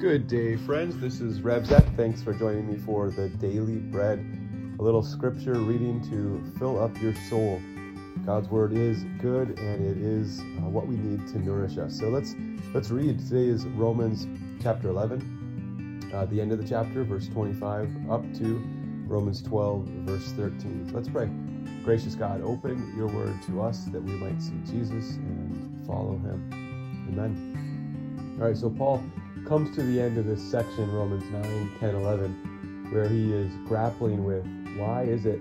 Good day, friends. This is Reb Zek. Thanks for joining me for the Daily Bread, a little scripture reading to fill up your soul. God's word is good, and it is uh, what we need to nourish us. So let's let's read. Today is Romans chapter 11, uh, the end of the chapter, verse 25, up to Romans 12, verse 13. Let's pray. Gracious God, open your word to us that we might see Jesus and follow him. Amen. All right, so Paul comes to the end of this section, Romans 9, 10, 11, where he is grappling with why is it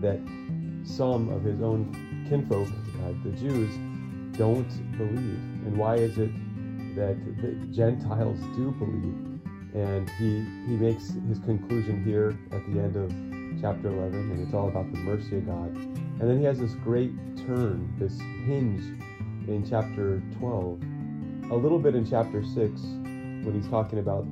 that some of his own kinfolk, uh, the Jews, don't believe? And why is it that the Gentiles do believe? And he, he makes his conclusion here at the end of chapter 11, and it's all about the mercy of God. And then he has this great turn, this hinge in chapter 12, a little bit in chapter 6, when he's talking about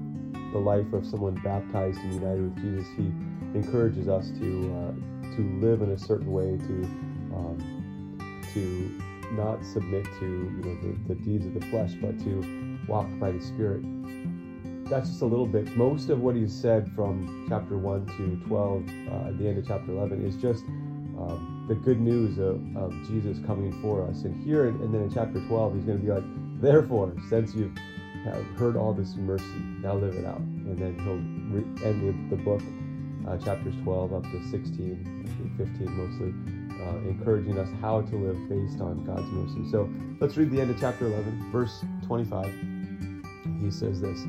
the life of someone baptized and united with Jesus, he encourages us to uh, to live in a certain way, to um, to not submit to you know the, the deeds of the flesh, but to walk by the Spirit. That's just a little bit. Most of what he's said from chapter one to twelve, uh, at the end of chapter eleven, is just um, the good news of, of Jesus coming for us. And here, and then in chapter twelve, he's going to be like, therefore, since you've have heard all this mercy, now live it out. And then he'll re- end the, the book, uh, chapters 12 up to 16, I think 15 mostly, uh, encouraging us how to live based on God's mercy. So let's read the end of chapter 11, verse 25. He says this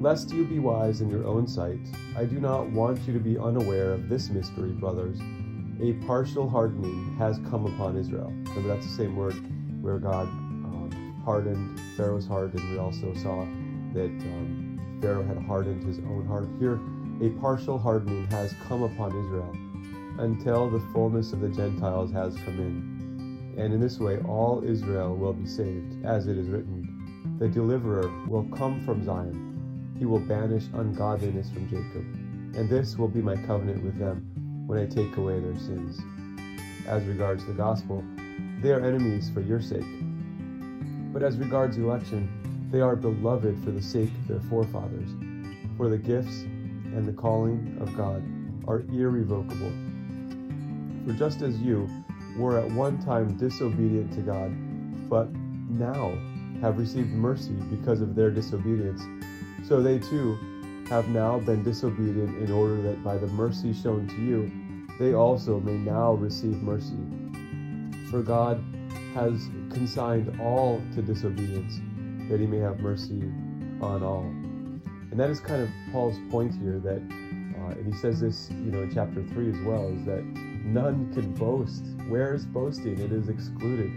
Lest you be wise in your own sight, I do not want you to be unaware of this mystery, brothers. A partial hardening has come upon Israel. Remember, that's the same word where God hardened Pharaoh's heart, and we also saw that um, Pharaoh had hardened his own heart. Here, a partial hardening has come upon Israel until the fullness of the Gentiles has come in. And in this way, all Israel will be saved, as it is written The deliverer will come from Zion, he will banish ungodliness from Jacob, and this will be my covenant with them when I take away their sins. As regards the gospel, they are enemies for your sake but as regards election, they are beloved for the sake of their forefathers. For the gifts and the calling of God are irrevocable. For just as you were at one time disobedient to God, but now have received mercy because of their disobedience, so they too have now been disobedient in order that by the mercy shown to you, they also may now receive mercy. For God has consigned all to disobedience, that he may have mercy on all. And that is kind of Paul's point here that, uh, and he says this, you know, in chapter 3 as well, is that none can boast. Where is boasting? It is excluded.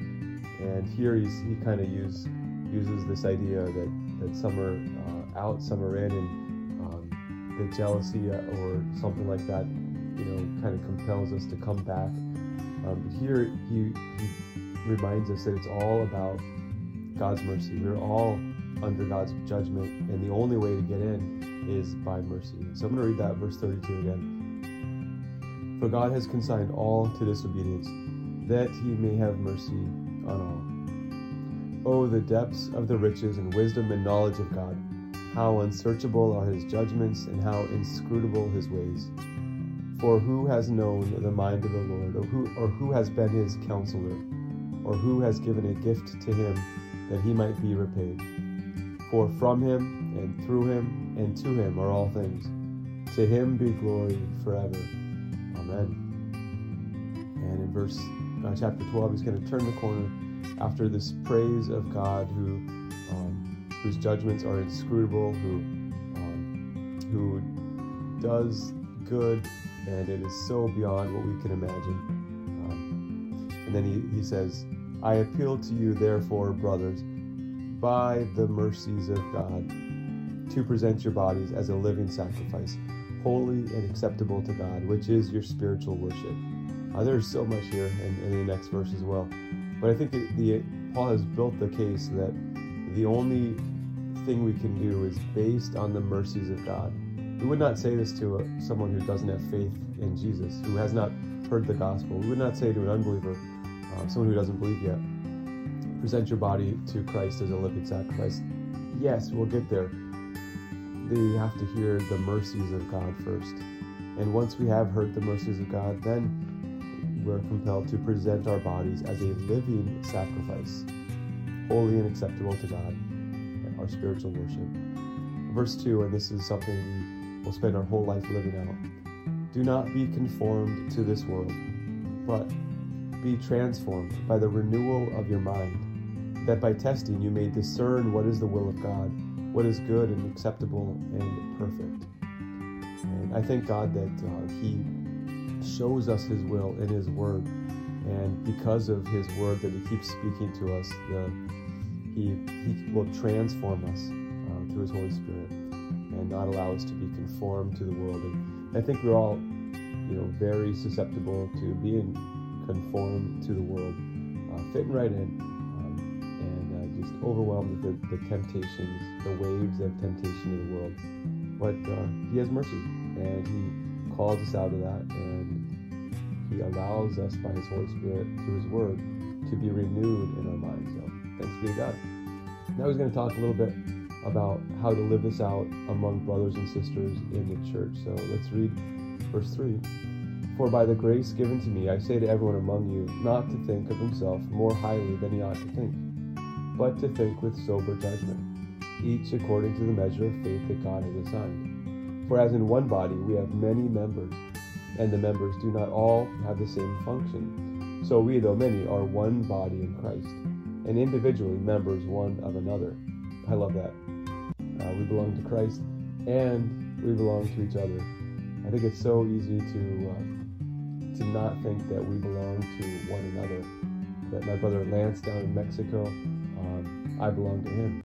And here he's, he kind of use, uses this idea that, that some are uh, out, some are in, and um, the jealousy uh, or something like that, you know, kind of compels us to come back. Um, but here he, he reminds us that it's all about God's mercy. We're all under God's judgment, and the only way to get in is by mercy. So I'm going to read that verse 32 again. For God has consigned all to disobedience, that he may have mercy on all. Oh, the depths of the riches and wisdom and knowledge of God! How unsearchable are his judgments, and how inscrutable his ways. For who has known the mind of the Lord, or who, or who has been his counselor? Or who has given a gift to him that he might be repaid. For from him, and through him, and to him are all things. To him be glory forever. Amen. And in verse uh, chapter 12, he's going to turn the corner after this praise of God, who um, whose judgments are inscrutable, who um, who does good, and it is so beyond what we can imagine. Um, and then he, he says, I appeal to you, therefore, brothers, by the mercies of God, to present your bodies as a living sacrifice, holy and acceptable to God, which is your spiritual worship. Uh, there's so much here in, in, the next verse as well. But I think it, the, Paul has built the case that the only thing we can do is based on the mercies of God. We would not say this to a, someone who doesn't have faith in Jesus, who has not heard the gospel. We would not say to an unbeliever, uh, someone who doesn't believe yet, present your body to Christ as a living sacrifice. Yes, we'll get there. they have to hear the mercies of God first. And once we have heard the mercies of God, then we're compelled to present our bodies as a living sacrifice, holy and acceptable to God, our spiritual worship. Verse 2, and this is something we will spend our whole life living out. Do not be conformed to this world, but be transformed by the renewal of your mind, that by testing you may discern what is the will of God, what is good and acceptable and perfect. And I thank God that uh, He shows us His will in His Word, and because of His Word that He keeps speaking to us, the, He He will transform us uh, through His Holy Spirit, and not allow us to be conformed to the world. And I think we're all, you know, very susceptible to being conformed to the world, uh, fitting right in, um, and uh, just overwhelmed with the, the, temptations, the waves of temptation of the world. But uh, He has mercy, and He calls us out of that, and He allows us by His Holy Spirit through His Word to be renewed in our minds. So thanks be to God. Now He's going to talk a little bit about how to live this out among brothers and sisters in the church. So let's read verse 3. For by the grace given to me, I say to everyone among you, not to think of himself more highly than he ought to think, but to think with sober judgment, each according to the measure of faith that God has assigned. For as in one body we have many members, and the members do not all have the same function, so we, though many, are one body in Christ, and individually members one of another. I love that. Uh, we belong to Christ, and we belong to each other. I think it's so easy to uh, to not think that we belong to one another. That my brother Lance down in Mexico, um, I belong to him.